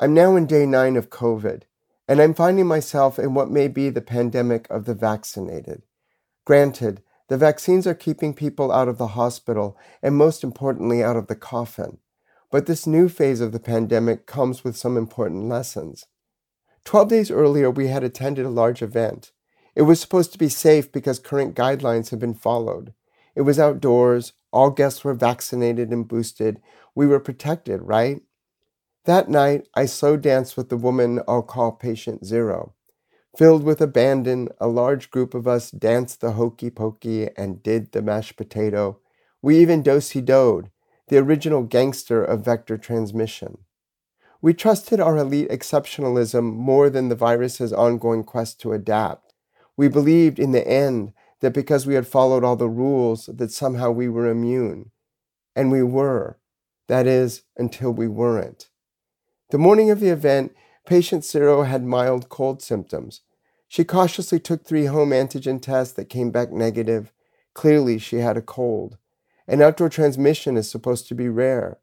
I'm now in day nine of COVID, and I'm finding myself in what may be the pandemic of the vaccinated. Granted, the vaccines are keeping people out of the hospital and, most importantly, out of the coffin. But this new phase of the pandemic comes with some important lessons. Twelve days earlier, we had attended a large event. It was supposed to be safe because current guidelines had been followed. It was outdoors, all guests were vaccinated and boosted. We were protected, right? That night, I slow danced with the woman I'll call patient zero. Filled with abandon, a large group of us danced the hokey pokey and did the mashed potato. We even dosey doed, the original gangster of vector transmission. We trusted our elite exceptionalism more than the virus's ongoing quest to adapt. We believed in the end that because we had followed all the rules that somehow we were immune. And we were. That is, until we weren't. The morning of the event, patient zero had mild cold symptoms. She cautiously took three home antigen tests that came back negative. Clearly, she had a cold. And outdoor transmission is supposed to be rare.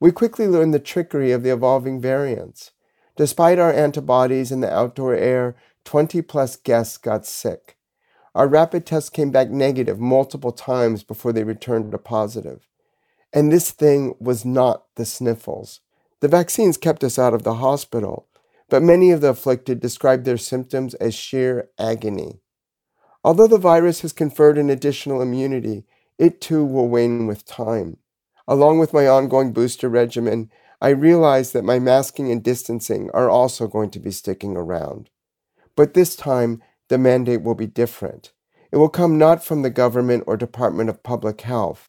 We quickly learned the trickery of the evolving variants. Despite our antibodies in the outdoor air, 20 plus guests got sick. Our rapid tests came back negative multiple times before they returned to positive. And this thing was not the sniffles. The vaccines kept us out of the hospital, but many of the afflicted described their symptoms as sheer agony. Although the virus has conferred an additional immunity, it too will wane with time. Along with my ongoing booster regimen, I realize that my masking and distancing are also going to be sticking around. But this time, the mandate will be different. It will come not from the government or Department of Public Health,